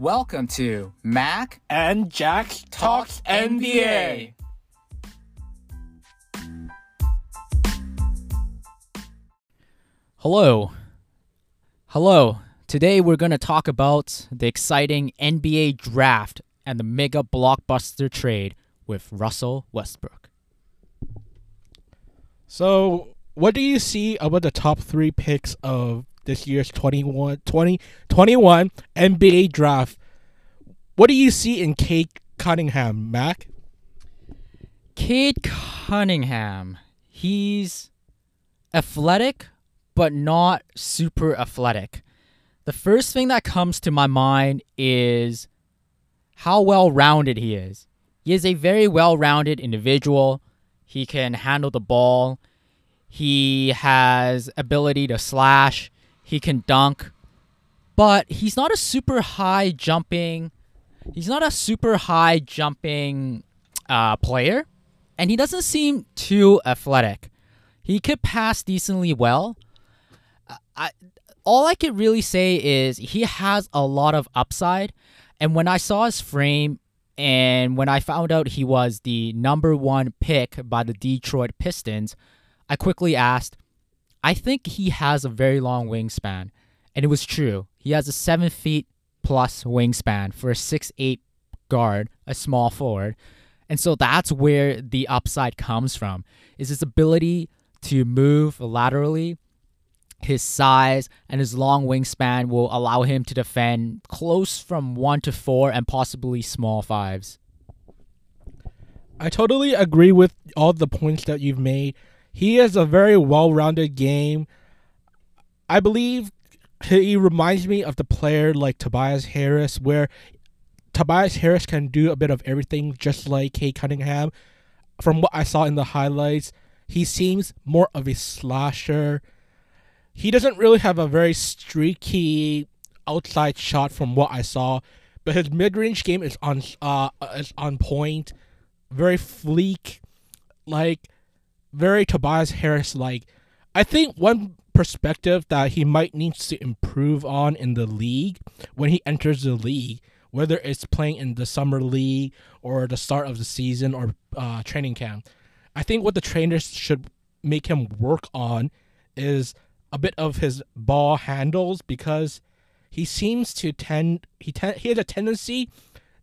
Welcome to Mac and Jack Talks NBA. Hello. Hello. Today we're going to talk about the exciting NBA draft and the mega blockbuster trade with Russell Westbrook. So, what do you see about the top three picks of this year's 21, 2021 NBA draft? What do you see in Cade Cunningham, Mac? Cade Cunningham. He's athletic, but not super athletic. The first thing that comes to my mind is how well rounded he is. He is a very well rounded individual. He can handle the ball. He has ability to slash. He can dunk. But he's not a super high jumping. He's not a super high jumping uh, player, and he doesn't seem too athletic. He could pass decently well, I all I could really say is he has a lot of upside. And when I saw his frame and when I found out he was the number one pick by the Detroit Pistons, I quickly asked, I think he has a very long wingspan. And it was true. He has a seven feet plus wingspan for a six eight guard, a small forward. And so that's where the upside comes from, is his ability to move laterally his size and his long wingspan will allow him to defend close from 1 to 4 and possibly small fives. I totally agree with all the points that you've made. He has a very well rounded game. I believe he reminds me of the player like Tobias Harris, where Tobias Harris can do a bit of everything just like Cade Cunningham. From what I saw in the highlights, he seems more of a slasher he doesn't really have a very streaky outside shot from what I saw, but his mid-range game is on uh is on point, very fleek, like very Tobias Harris like. I think one perspective that he might need to improve on in the league when he enters the league, whether it's playing in the summer league or the start of the season or uh, training camp. I think what the trainers should make him work on is a bit of his ball handles because he seems to tend he ten, he has a tendency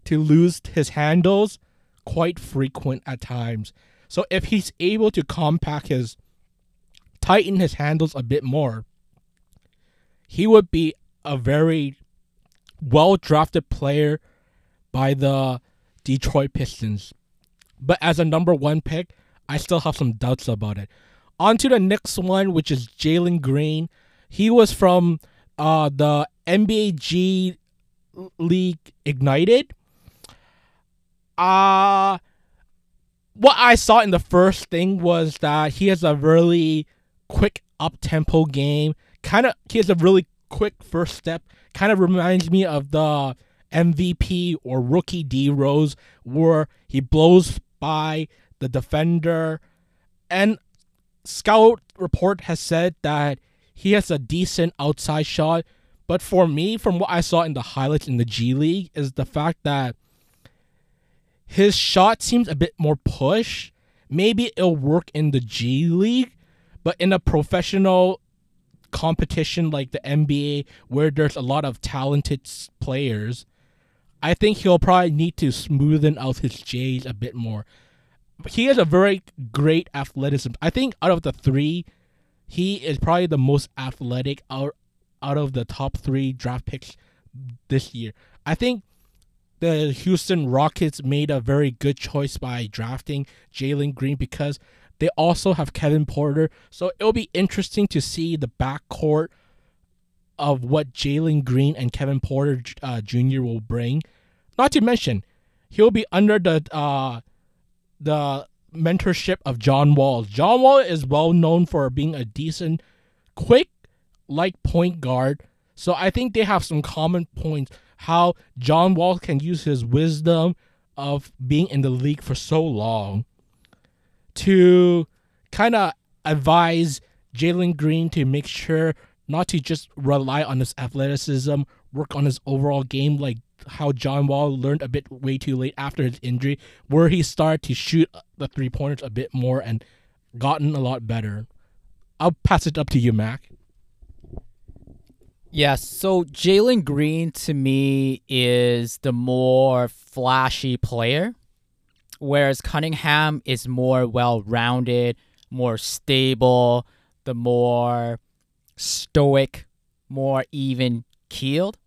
to lose his handles quite frequent at times. So if he's able to compact his tighten his handles a bit more, he would be a very well drafted player by the Detroit Pistons. But as a number one pick, I still have some doubts about it. On to the next one, which is Jalen Green. He was from uh, the NBA G League Ignited. Uh what I saw in the first thing was that he has a really quick up tempo game. Kind of he has a really quick first step. Kind of reminds me of the MVP or rookie D Rose where he blows by the defender and scout report has said that he has a decent outside shot. But for me, from what I saw in the highlights in the G League, is the fact that his shot seems a bit more push. Maybe it'll work in the G League, but in a professional competition like the NBA, where there's a lot of talented players, I think he'll probably need to smoothen out his J's a bit more he has a very great athleticism. I think out of the three, he is probably the most athletic out out of the top three draft picks this year. I think the Houston Rockets made a very good choice by drafting Jalen Green because they also have Kevin Porter. So it'll be interesting to see the backcourt of what Jalen Green and Kevin Porter uh, Jr. will bring. Not to mention, he'll be under the uh, the mentorship of John Wall. John Wall is well known for being a decent, quick, like point guard. So I think they have some common points. How John Wall can use his wisdom of being in the league for so long to kind of advise Jalen Green to make sure not to just rely on his athleticism, work on his overall game like how John Wall learned a bit way too late after his injury, where he started to shoot the three pointers a bit more and gotten a lot better. I'll pass it up to you, Mac. Yes, so Jalen Green to me is the more flashy player, whereas Cunningham is more well rounded, more stable, the more stoic, more even keeled.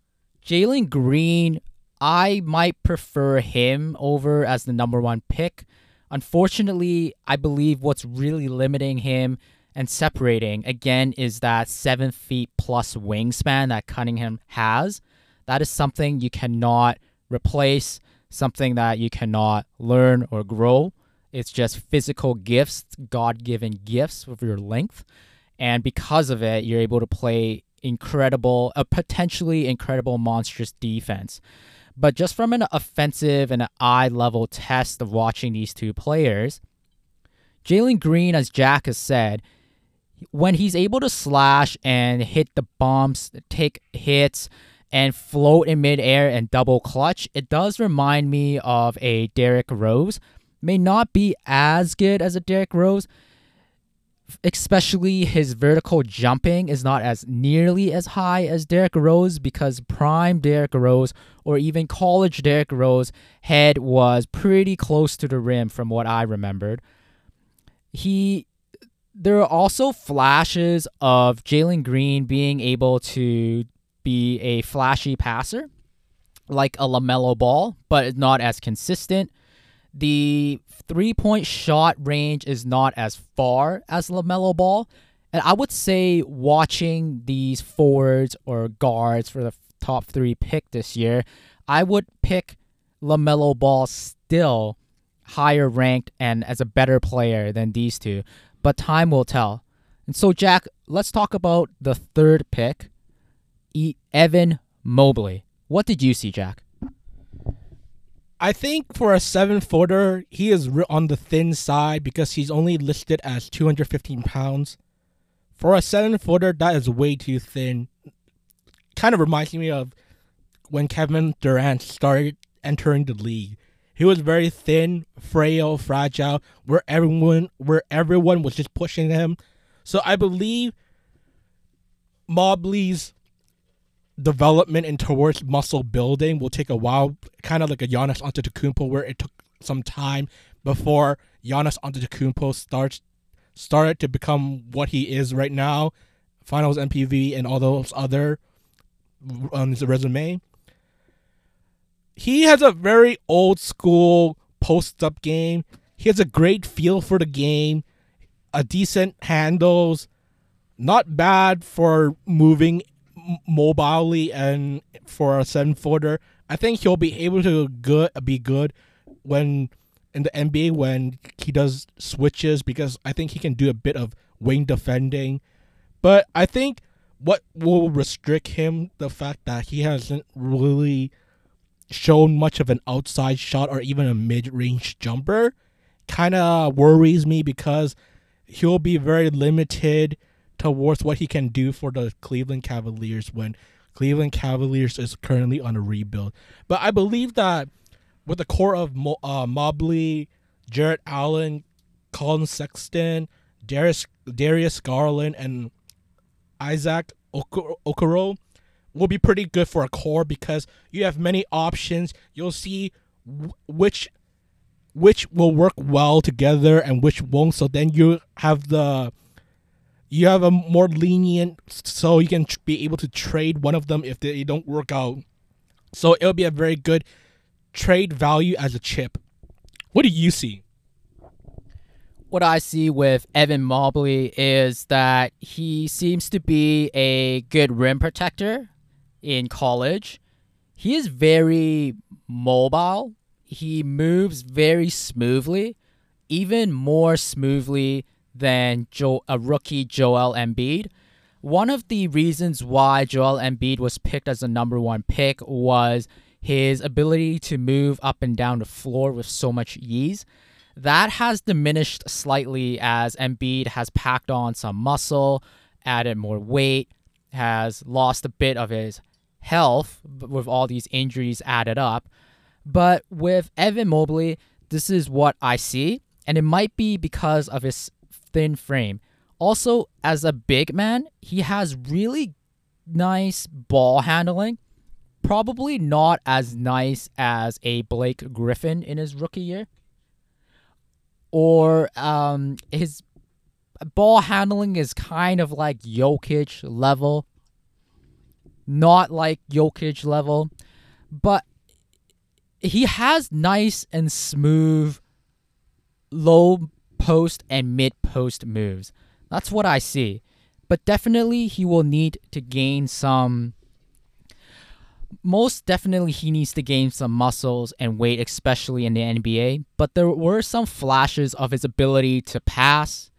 Jalen Green, I might prefer him over as the number one pick. Unfortunately, I believe what's really limiting him and separating again is that seven feet plus wingspan that Cunningham has. That is something you cannot replace, something that you cannot learn or grow. It's just physical gifts, God given gifts with your length. And because of it, you're able to play incredible, a potentially incredible, monstrous defense. But just from an offensive and an eye level test of watching these two players, Jalen Green, as Jack has said, when he's able to slash and hit the bombs, take hits, and float in midair and double clutch, it does remind me of a Derrick Rose. May not be as good as a Derrick Rose, especially his vertical jumping is not as nearly as high as Derrick Rose because prime Derrick Rose or even college Derrick Rose head was pretty close to the rim from what I remembered. He there are also flashes of Jalen Green being able to be a flashy passer, like a LaMelo ball, but not as consistent. The three point shot range is not as far as LaMelo ball. And I would say watching these forwards or guards for the top three pick this year, I would pick LaMelo ball still higher ranked and as a better player than these two but time will tell. And so, Jack, let's talk about the third pick, Evan Mobley. What did you see, Jack? I think for a seven footer, he is on the thin side because he's only listed as 215 pounds. For a seven footer, that is way too thin. Kind of reminds me of when Kevin Durant started entering the league. He was very thin, frail, fragile, where everyone where everyone was just pushing him. So I believe Mobley's development and towards muscle building will take a while, kind of like a Giannis Antetokounmpo, where it took some time before Giannis Antetokounmpo starts started to become what he is right now, Finals MPV and all those other on his resume he has a very old school post up game. He has a great feel for the game, a decent handles, not bad for moving mobilely and for a seven footer. I think he'll be able to good be good when in the NBA when he does switches because I think he can do a bit of wing defending. But I think what will restrict him the fact that he hasn't really shown much of an outside shot or even a mid range jumper kind of worries me because he'll be very limited towards what he can do for the Cleveland Cavaliers when Cleveland Cavaliers is currently on a rebuild. But I believe that with the core of Mo- uh, Mobley, Jarrett Allen, Collin Sexton, Darius Darius Garland, and Isaac Okoro, will be pretty good for a core because you have many options. You'll see which which will work well together and which won't. So then you have the you have a more lenient, so you can be able to trade one of them if they don't work out. So it'll be a very good trade value as a chip. What do you see? What I see with Evan Mobley is that he seems to be a good rim protector in college. He is very mobile. He moves very smoothly, even more smoothly than jo- a rookie Joel Embiid. One of the reasons why Joel Embiid was picked as the number one pick was his ability to move up and down the floor with so much ease. That has diminished slightly as Embiid has packed on some muscle, added more weight, has lost a bit of his health with all these injuries added up. But with Evan Mobley, this is what I see, and it might be because of his thin frame. Also, as a big man, he has really nice ball handling. Probably not as nice as a Blake Griffin in his rookie year. Or um, his ball handling is kind of like Jokic level. Not like Jokic level. But he has nice and smooth low post and mid post moves. That's what I see. But definitely he will need to gain some most definitely he needs to gain some muscles and weight especially in the NBA, but there were some flashes of his ability to pass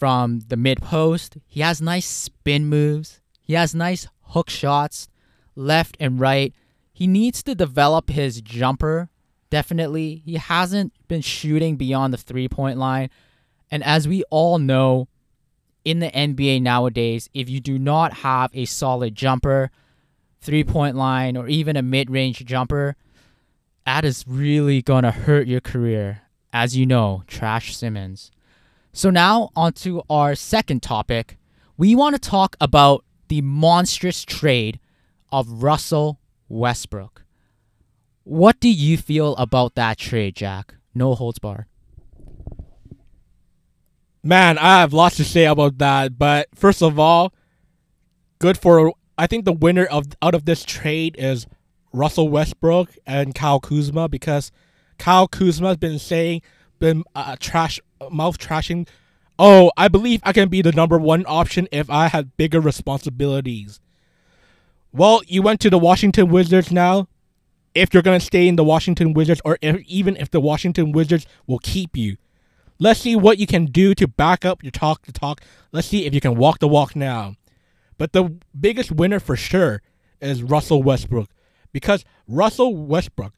from the mid post. He has nice spin moves. He has nice hook shots left and right. He needs to develop his jumper. Definitely. He hasn't been shooting beyond the three point line. And as we all know, in the NBA nowadays, if you do not have a solid jumper, three point line, or even a mid range jumper, that is really going to hurt your career. As you know, Trash Simmons. So, now on to our second topic. We want to talk about the monstrous trade of Russell Westbrook. What do you feel about that trade, Jack? No holds bar. Man, I have lots to say about that. But first of all, good for. I think the winner of out of this trade is Russell Westbrook and Kyle Kuzma because Kyle Kuzma has been saying, been uh, trash, mouth trashing. Oh, I believe I can be the number one option if I had bigger responsibilities. Well, you went to the Washington Wizards now. If you're gonna stay in the Washington Wizards, or if, even if the Washington Wizards will keep you, Let's see what you can do to back up your talk to talk. Let's see if you can walk the walk now. But the biggest winner for sure is Russell Westbrook because Russell Westbrook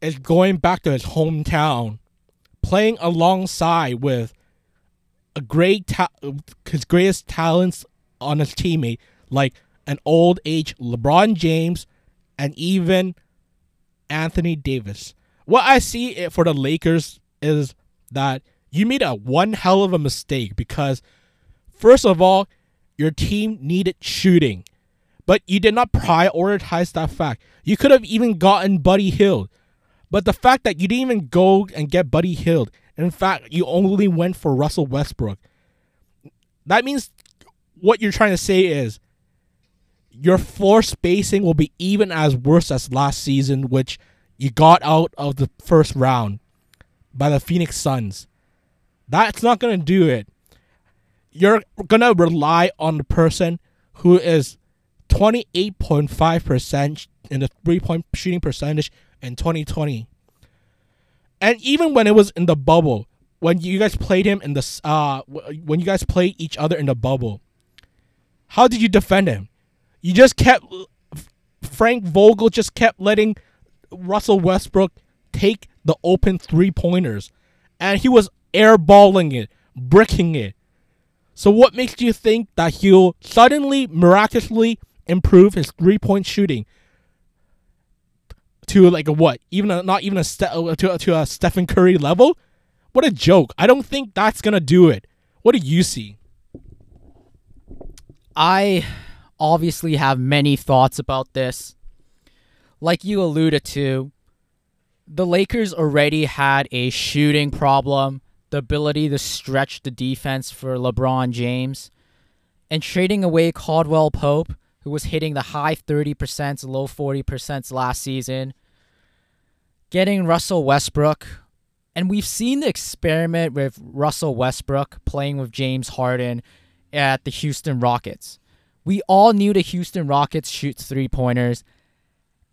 is going back to his hometown, playing alongside with a great ta- his greatest talents on his teammate, like an old age LeBron James and even Anthony Davis. What I see for the Lakers is that you made a one hell of a mistake because first of all, your team needed shooting, but you did not prioritize that fact. You could have even gotten Buddy Hield, but the fact that you didn't even go and get Buddy Hield, in fact, you only went for Russell Westbrook. That means what you're trying to say is your floor spacing will be even as worse as last season, which you got out of the first round by the Phoenix Suns. That's not going to do it. You're going to rely on the person who is 28.5% in the three point shooting percentage in 2020. And even when it was in the bubble, when you guys played him in the uh when you guys played each other in the bubble, how did you defend him? You just kept Frank Vogel just kept letting Russell Westbrook take the open three pointers, and he was airballing it, bricking it. So what makes you think that he'll suddenly, miraculously improve his three point shooting to like a what? Even a, not even a ste- uh, to uh, to a Stephen Curry level? What a joke! I don't think that's gonna do it. What do you see? I obviously have many thoughts about this. Like you alluded to, the Lakers already had a shooting problem, the ability to stretch the defense for LeBron James, and trading away Caldwell Pope, who was hitting the high 30%, low 40% last season, getting Russell Westbrook, and we've seen the experiment with Russell Westbrook playing with James Harden at the Houston Rockets. We all knew the Houston Rockets shoots three pointers.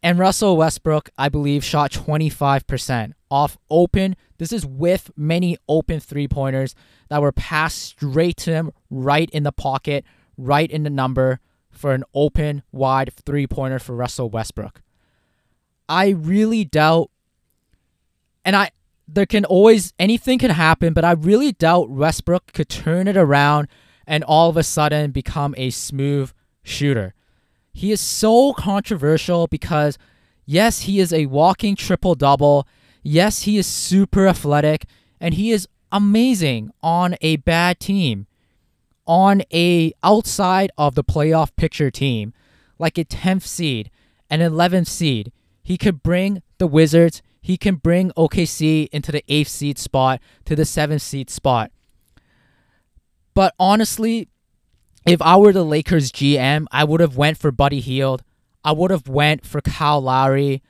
And Russell Westbrook, I believe, shot 25% off open. This is with many open three pointers that were passed straight to him, right in the pocket, right in the number for an open, wide three pointer for Russell Westbrook. I really doubt, and I, there can always, anything can happen, but I really doubt Westbrook could turn it around and all of a sudden become a smooth shooter. He is so controversial because, yes, he is a walking triple double. Yes, he is super athletic, and he is amazing on a bad team, on a outside of the playoff picture team, like a 10th seed, an 11th seed. He could bring the Wizards, he can bring OKC into the 8th seed spot to the 7th seed spot. But honestly, if I were the Lakers GM, I would have went for Buddy Hield. I would have went for Kyle Lowry.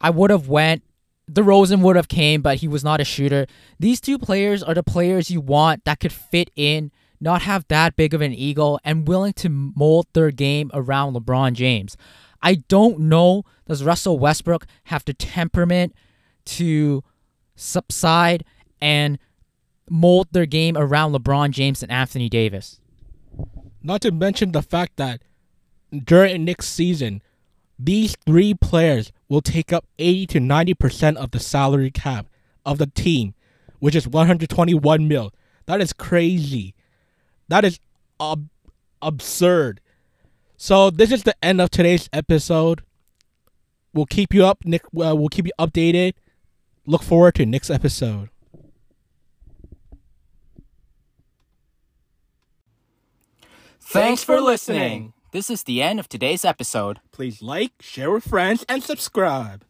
I would have went DeRozan would have came, but he was not a shooter. These two players are the players you want that could fit in, not have that big of an ego, and willing to mold their game around LeBron James. I don't know does Russell Westbrook have the temperament to subside and mold their game around LeBron James and Anthony Davis. Not to mention the fact that during next season, these three players will take up 80 to 90% of the salary cap of the team, which is 121 mil. That is crazy. That is ab- absurd. So this is the end of today's episode. We'll keep you up, Nick. Uh, we'll keep you updated. Look forward to next episode. Thanks for listening. This is the end of today's episode. Please like, share with friends, and subscribe.